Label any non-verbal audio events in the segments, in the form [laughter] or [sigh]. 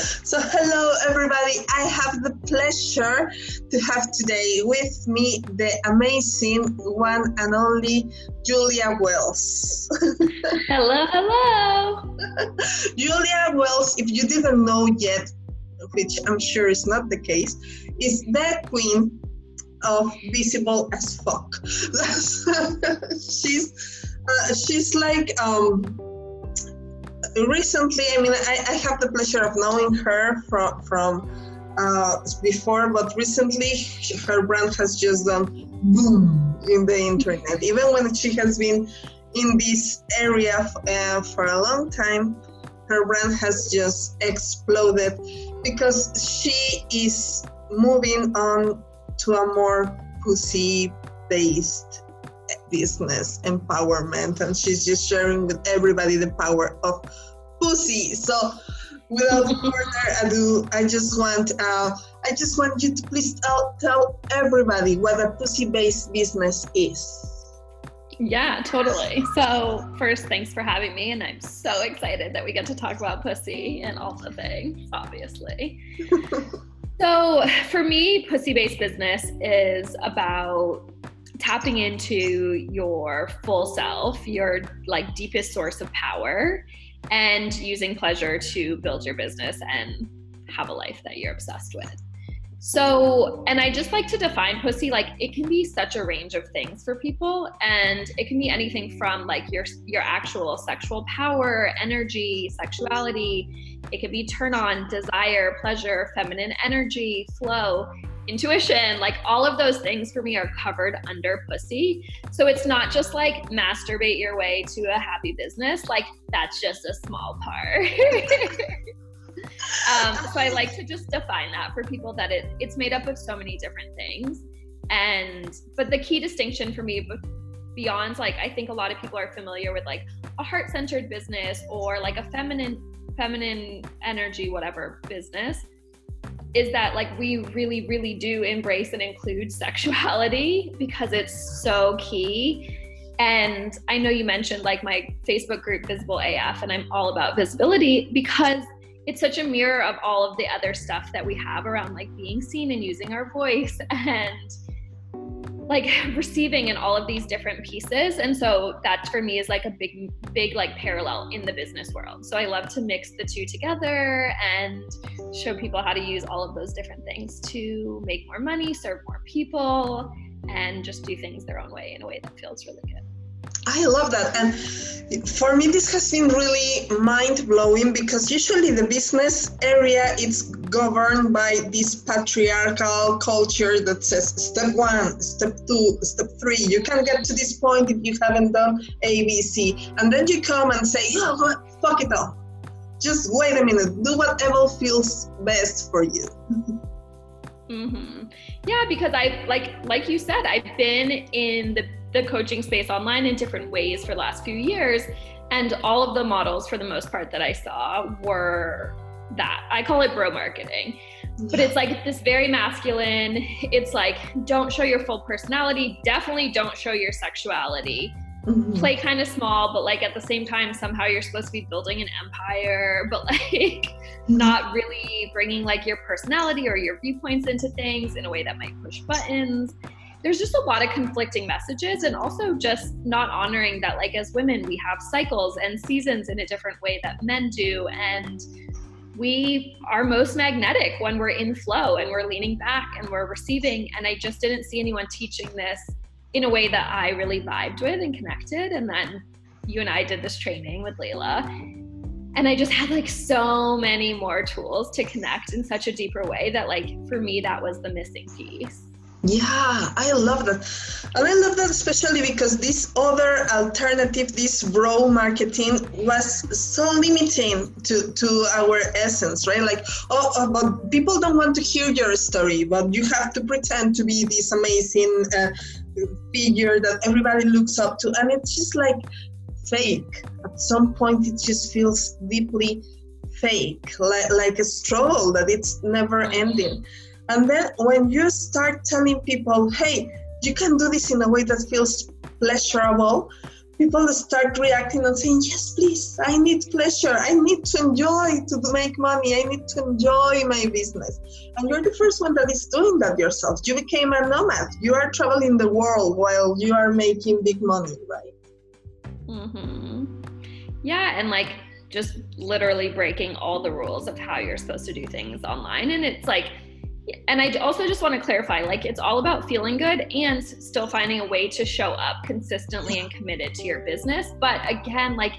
So, hello everybody. I have the pleasure to have today with me the amazing one and only Julia Wells. [laughs] hello, hello. Julia Wells, if you didn't know yet, which I'm sure is not the case, is the queen of visible as fuck. [laughs] she's uh, she's like um recently, I mean, I, I have the pleasure of knowing her from from uh, before, but recently her brand has just done boom in the internet. Even when she has been in this area uh, for a long time, her brand has just exploded because she is moving on to a more pussy based business empowerment and she's just sharing with everybody the power of pussy so without [laughs] further ado i just want uh, i just want you to please tell, tell everybody what a pussy based business is yeah, totally. So, first, thanks for having me. And I'm so excited that we get to talk about pussy and all the things, obviously. [laughs] so, for me, pussy based business is about tapping into your full self, your like deepest source of power, and using pleasure to build your business and have a life that you're obsessed with. So, and I just like to define pussy like it can be such a range of things for people and it can be anything from like your your actual sexual power, energy, sexuality, it could be turn on, desire, pleasure, feminine energy, flow intuition, like all of those things for me are covered under pussy. So it's not just like masturbate your way to a happy business, like that's just a small part. [laughs] um, so I like to just define that for people that it, it's made up of so many different things. And, but the key distinction for me, beyond like, I think a lot of people are familiar with like a heart centered business or like a feminine, feminine energy, whatever business is that like we really really do embrace and include [laughs] sexuality because it's so key. And i know you mentioned like my facebook group visible af and i'm all about visibility because it's such a mirror of all of the other stuff that we have around like being seen and using our voice. [laughs] And like [laughs] receiving in all of these different pieces. And so that for me is like a big big like parallel in the business world. So i love to mix the two together and show people how to use all of those different things to make more money serve more people and just do things their own way in a way that feels really good. I love that. And for me, this has been really mind blowing because usually the business area is governed by this patriarchal culture that says step one, step two, step three. You can get to this point if you haven't done A, B, C. And then you come and say, oh, fuck it all. Just wait a minute. Do whatever feels best for you. Mm-hmm. Yeah, because I like like you said, I've been in the the coaching space online in different ways for the last few years. And all of the models, for the most part, that I saw were that. I call it bro marketing. But it's like this very masculine. It's like, don't show your full personality. Definitely don't show your sexuality. Mm-hmm. Play kind of small, but like at the same time, somehow you're supposed to be building an empire, [laughs] but like mm-hmm. not really bringing like your personality or your viewpoints into things in a way that might push buttons there's just a lot of conflicting messages and also just not honoring that like as women we have cycles and seasons in a different way that men do and we are most magnetic when we're in flow and we're leaning back and we're receiving. And i just didn't see anyone teaching this in a way that i really vibed with and connected. And then you and i did this training with layla. And i just had like so many more tools to connect in such a deeper way that like for me that was the missing piece yeah, I love that. And I love that especially because this other alternative, this bro marketing, was so limiting to, to our essence, right? Like, oh, oh, but people don't want to hear your story, but you have to pretend to be this amazing uh, figure that everybody looks up to. And it's just like fake. At some point, it just feels deeply fake, like, like a stroll that it's never ending. And then when you start telling people, hey, you can do this in a way that feels pleasurable, people start reacting and saying, Yes, please, I need pleasure. I need to enjoy to make money. I need to enjoy my business. And you're the first one that is doing that yourself. You became a nomad. You are traveling the world while you are making big money, right? Mm-hmm. Yeah. And like, just literally breaking all the rules of how you're supposed to do things online. And it's like, and I also just want to clarify like, it's all about feeling good and still finding a way to show up consistently and committed to your business. But again, like,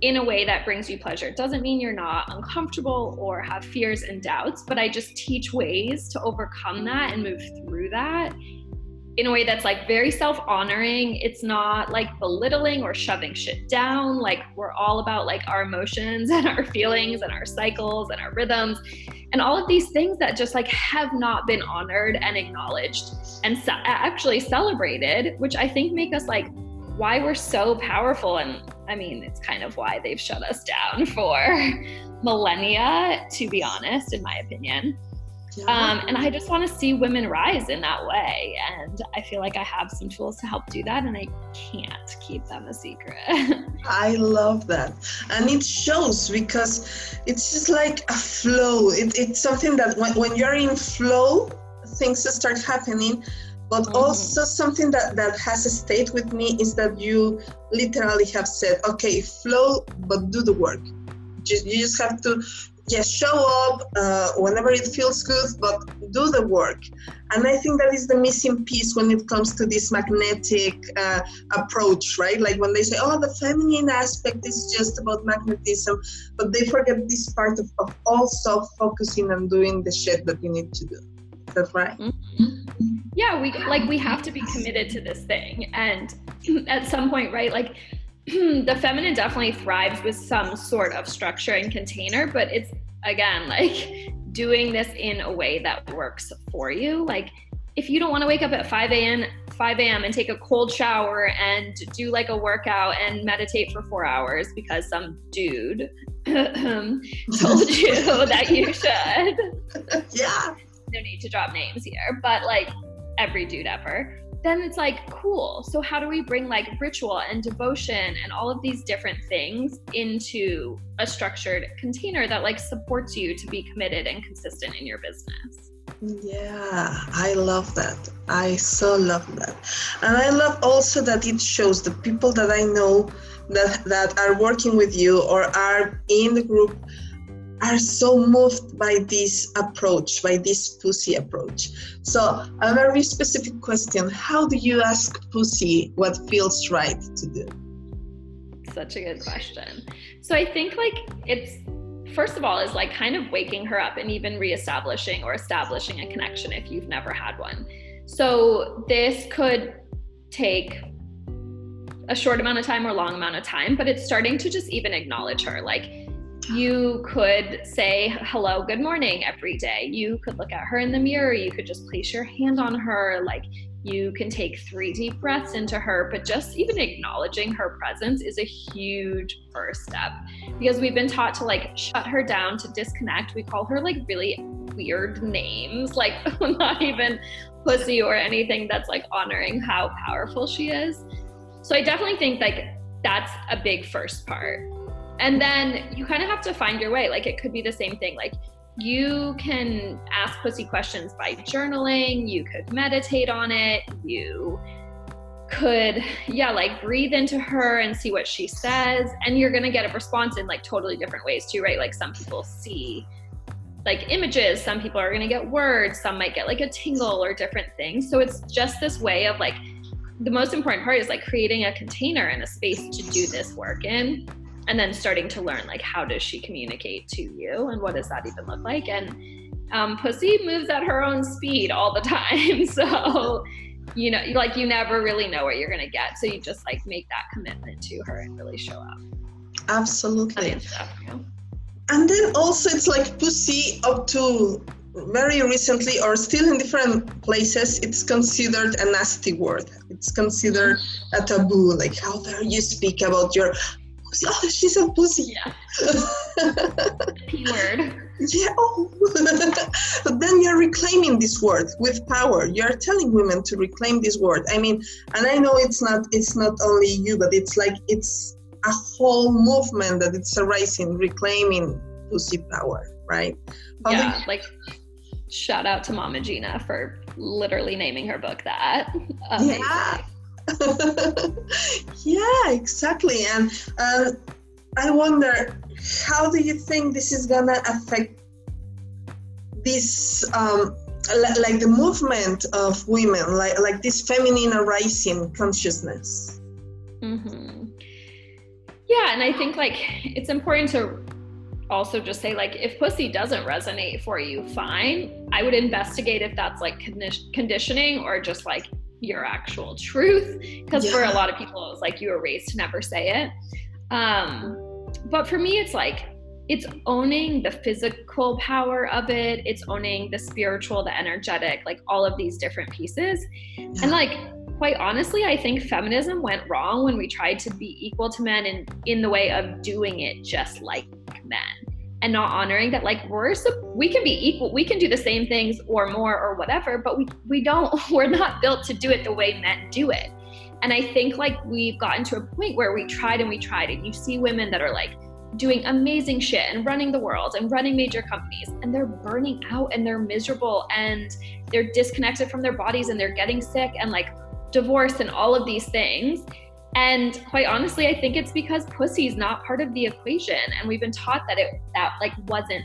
in a way that brings you pleasure. It doesn't mean you're not uncomfortable or have fears and doubts, but I just teach ways to overcome that and move through that in a way that's like very self honoring. It's not like belittling or shoving shit down. Like we're all about like our emotions [laughs] and our feelings and our cycles and our rhythms and all of these things that just like have not been honored and acknowledged and actually celebrated, which I think make us like why we're so powerful. And I mean, it's kind of why they've shut us down [laughs] for millennia, to be honest, in my opinion. Um, and I just want to see women rise in that way. And I feel like I have some tools to help do that, and I can't keep them a secret. [laughs] I love that. And it shows because it's just like a flow. It, it's something that when, when you're in flow, things start happening. But mm-hmm. also something that, that has stayed with me is that you literally have said, okay, flow, but do the work. Just, you just have to just show up uh, whenever it feels good, but do the work. And I think that is the missing piece when it comes to this magnetic uh, approach, right? Like when they say, oh, the feminine aspect is just about magnetism, but they forget this part of, of also focusing and doing the shit that you need to do. That's right? Mm-hmm. Yeah, we like we have to be committed to this thing, and [laughs] at some point, right? Like [clears throat] the feminine definitely thrives with some sort of structure and container, but it's again [laughs] like doing this in a way that works for you. Like if you don't want to wake up at 5 a.m. 5 a.m. and take a cold shower and do like a workout and meditate for four hours because some dude [clears throat] told [laughs] you [laughs] that you should. Yeah. No need to drop names here, but like every dude ever then it's like cool. So how do we bring like ritual and devotion and all of these different things into a structured container that like supports you to be committed and consistent in your business? Yeah i love that. I so love that. And i love also that it shows the people that i know that that are working with you or are in the group are so moved by this approach, by this pussy approach. So, a very specific question How do you ask pussy what feels right to do? Such a good question. So, I think like it's first of all is like kind of waking her up and even reestablishing or establishing a connection if you've never had one. So, this could take a short amount of time or long amount of time, but it's starting to just even acknowledge her. Like, you could say hello, good morning every day. You could look at her in the mirror. You could just place your hand on her. Like you can take three deep breaths into her, but just even acknowledging her presence is a huge first step because we've been taught to like shut her down, to disconnect. We call her like really weird names, like [laughs] not even pussy or anything that's like honoring how powerful she is. So I definitely think like that's a big first part and then you kind of have to find your way like it could be the same thing like you can ask pussy questions by journaling you could meditate on it you could yeah like breathe into her and see what she says and you're gonna get a response in like totally different ways too right? Like some people see like images some people are gonna get words some might get like a tingle or different things. So it's just this way of like the most important part is like creating a container and a space to do this work in and then starting to learn like how does she communicate to you and what does that even look like? And um, pussy moves at her own speed all the [laughs] time. So you know like you never really know what you're gonna get. So you just like make that commitment to her and really show up. Absolutely. And then also it's like pussy up to very recently or still in different places it's considered a nasty word. It's considered a taboo like how dare you speak about your [laughs] pussy. Oh, she's a pussy. Yeah. P word. Yeah. Oh. [laughs] but then you're reclaiming this word with power. You're telling women to reclaim this word. I mean, and I know it's not it's not only you, but it's like it's a whole movement that it's arising, reclaiming pussy power, right? How yeah, you- like shout out to Mama Gena for literally naming her book that. Amazing. Yeah. [laughs] yeah, exactly. And uh, I wonder, how do you think this is gonna affect this, um, like the movement of women, like like this feminine arising consciousness? Mm-hmm. Yeah, and I think like it's important to also just say like if pussy doesn't resonate for you fine i would investigate if that's like condi- conditioning or just like your actual truth. Because yeah. for a lot of people it's like you were raised to never say it. Um but for me it's like it's owning the physical power of it. It's owning the spiritual the energetic like all of these different pieces. Yeah. and like quite honestly i think feminism went wrong when we tried to be equal to men in in the way of doing it just like men and not honoring that like we're we can be equal we can do the same things or more or whatever but we we don't [laughs] we're not built to do it the way men do it. And i think like we've gotten to a point where we tried and we tried and you see women that are like doing amazing shit and running the world and running major companies and they're burning out and they're miserable and they're disconnected from their bodies and they're getting sick and like divorce and all of these things and quite honestly, I think it's because pussy is not part of the equation. And we've been taught that it that like wasn't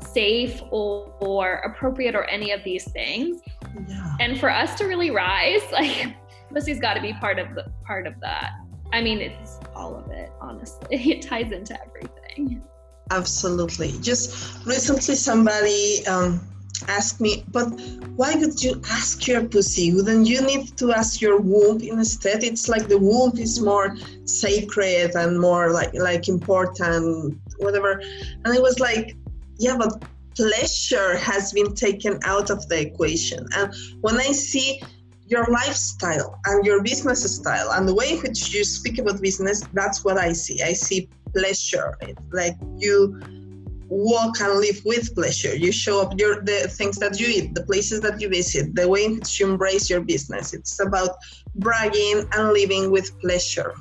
safe or, or appropriate or any of these things. Yeah. And for us to really rise, [laughs] like pussy's got to be part of the part of that. I mean, it's all of it, honestly. [laughs] It ties into everything. Absolutely. Just recently, somebody um, ask me, but why would you ask your pussy? Wouldn't you need to ask your womb instead? It's like the womb is more sacred and more like like important, whatever. And I was like, yeah, but pleasure has been taken out of the equation. And when I see your lifestyle and your business style and the way in which you speak about business, that's what I see. I see pleasure. Like you walk and live with pleasure. You show up your the things that you eat, the places that you visit, the way in which you embrace your business. It's about bragging and living with pleasure.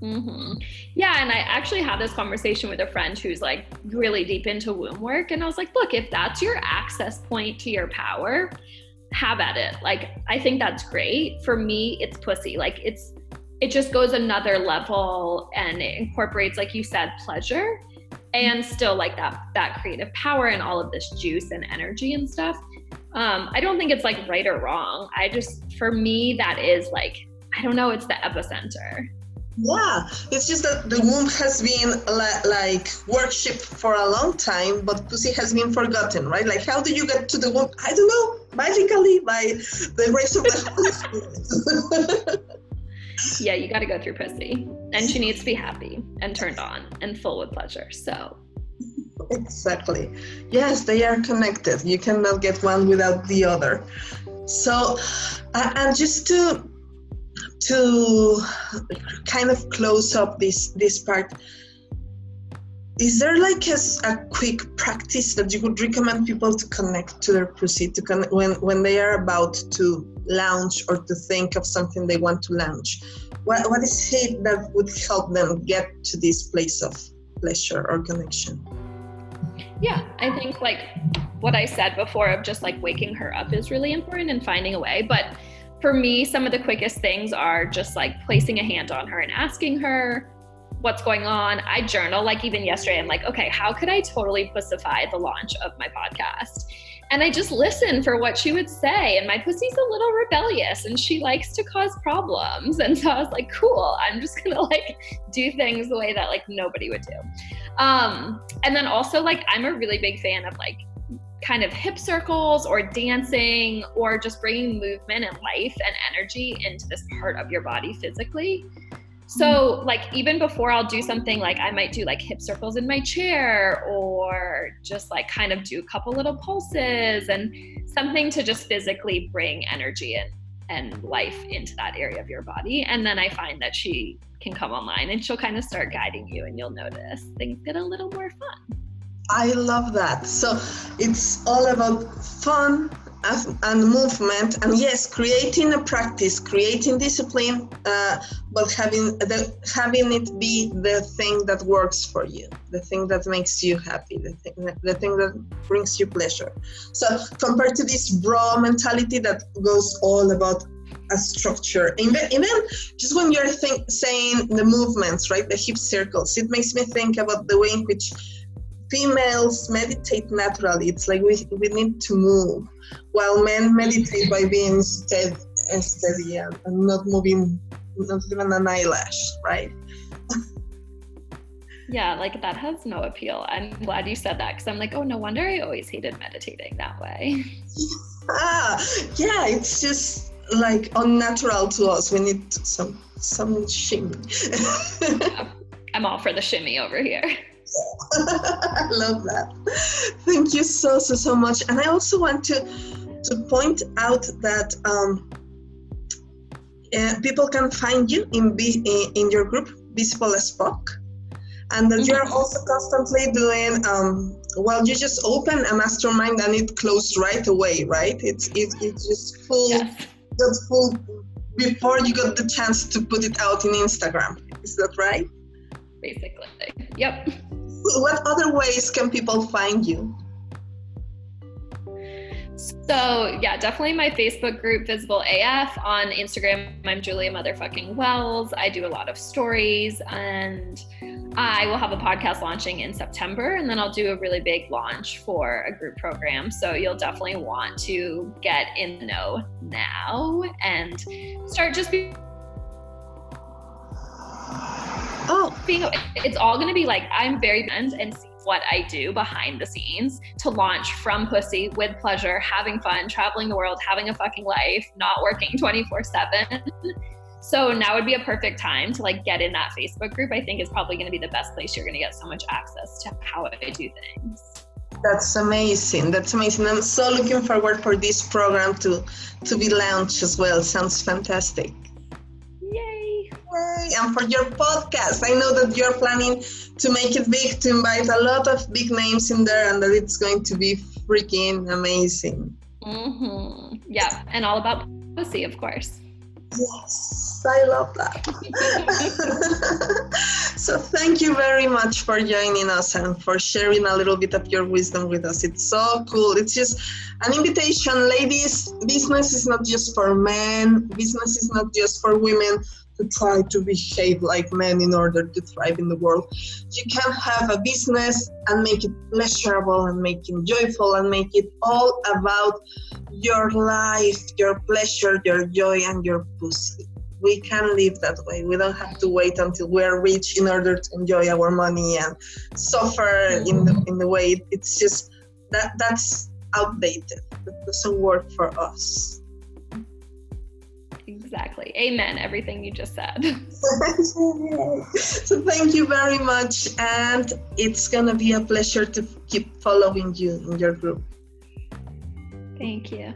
Mm-hmm. Yeah, and I actually had this conversation with a friend who's like really deep into womb work, and I was like, look, if that's your access point to your power, have at it. Like, I think that's great. For me, it's pussy. Like, it's it just goes another level and it incorporates, like you said, pleasure and still like that that creative power and all of this juice and energy and stuff. Um i don't think it's like right or wrong. I just for me that is like i don't know it's the epicenter. Yeah it's just that the womb has been like worshipped for a long time but pussy has been forgotten right? Like how do you get to the womb? I don't know. Magically by the grace of the holy spirit [laughs] yeah, you got to go through pussy. And she needs to be happy and turned on and full with pleasure. So, exactly. Yes, they are connected. You cannot get one without the other. So, and just to to kind of close up this this part is there like a, a, quick practice that you would recommend people to connect to their pussy to con- when when they are about to launch or to think of something they want to launch what, what is it that would help them get to this place of pleasure or connection yeah i think like what i said before of just like waking her up is really important and finding a way but for me some of the quickest things are just like placing a hand on her and asking her what's going on. I journal, like even yesterday, I'm like, okay, how could I totally pussify the launch of my podcast? And I just listen for what she would say. And my pussy's a little rebellious and she likes to cause problems. And so I was like, cool, I'm just gonna [laughs] like do things the way that like nobody would do. Um, and then also, like, I'm a really big fan of like kind of hip circles or dancing or just bringing movement and life and energy into this part of your body physically. So, like, even before I'll do something, like, I might do like hip circles in my chair or just like kind of do a couple little pulses and something to just physically bring energy and, and life into that area of your body. And then I find that she can come online and she'll kind of start guiding you and you'll notice things get a little more fun. I love that. So it's all about fun and movement, and yes, creating a practice, creating discipline, uh, but having the having it be the thing that works for you, the thing that makes you happy, the thing that, the thing that brings you pleasure. So compared to this raw mentality that goes all about a structure. Even, just when you're think, saying the movements, right, the hip circles, it makes me think about the way in which females meditate naturally. It's like we, we need to move, while men meditate by being steady, steady and, and not moving, not even an eyelash, right? [laughs] yeah, like that has no appeal. I'm glad you said that because I'm like, oh, no wonder I always hated meditating that way. [laughs] ah, yeah, it's just like unnatural to us. We need some some shimmy. [laughs] I'm all for the shimmy over here. [laughs] I love that. Thank you so so so much. And I also want to to point out that um, uh, people can find you in in, in your group Visible as Fuck, and that you're mm-hmm. also constantly doing. Um, well, you just open a mastermind and it closed right away, right? It's it, it's just full, yes. just full before you got the chance to put it out in Instagram. Is that right? Basically, yep what other ways can people find you? So yeah, definitely my Facebook group, Visible AF. On Instagram, I'm Julia Motherfucking Wells. I do a lot of stories, and I will have a podcast launching in September, and then I'll do a really big launch for a group program. So you'll definitely want to get in the know now and start just be being, it's all going to be like, I'm very bent and see what I do behind the scenes to launch from pussy with pleasure, having fun, traveling the world, having a fucking life, not working 24 seven. So now would be a perfect time to like get in that Facebook group. I think is probably going to be the best place you're going to get so much access to how I do things. That's amazing. That's amazing. I'm so looking forward for this program to to be launched as well. Sounds fantastic and for your podcast. I know that you're planning to make it big, to invite a lot of big names in there, and that it's going to be freaking amazing. Mm-hmm. Yeah, and all about pussy, of course. Yes, I love that. [laughs] so, thank you very much for joining us and for sharing a little bit of your wisdom with us. It's so cool. It's just an invitation, ladies. Business is not just for men, business is not just for women to try to behave like men in order to thrive in the world. You can have a business and make it pleasurable and make it joyful and make it all about your life, your pleasure, your joy, and your pussy. We can live that way. We don't have to wait until we're rich in order to enjoy our money and suffer in the in the way it's just that that's outdated. That doesn't work for us. Exactly. Amen. Everything you just said. [laughs] so thank you very much. And it's going to be a pleasure to keep following you in your group. Thank you.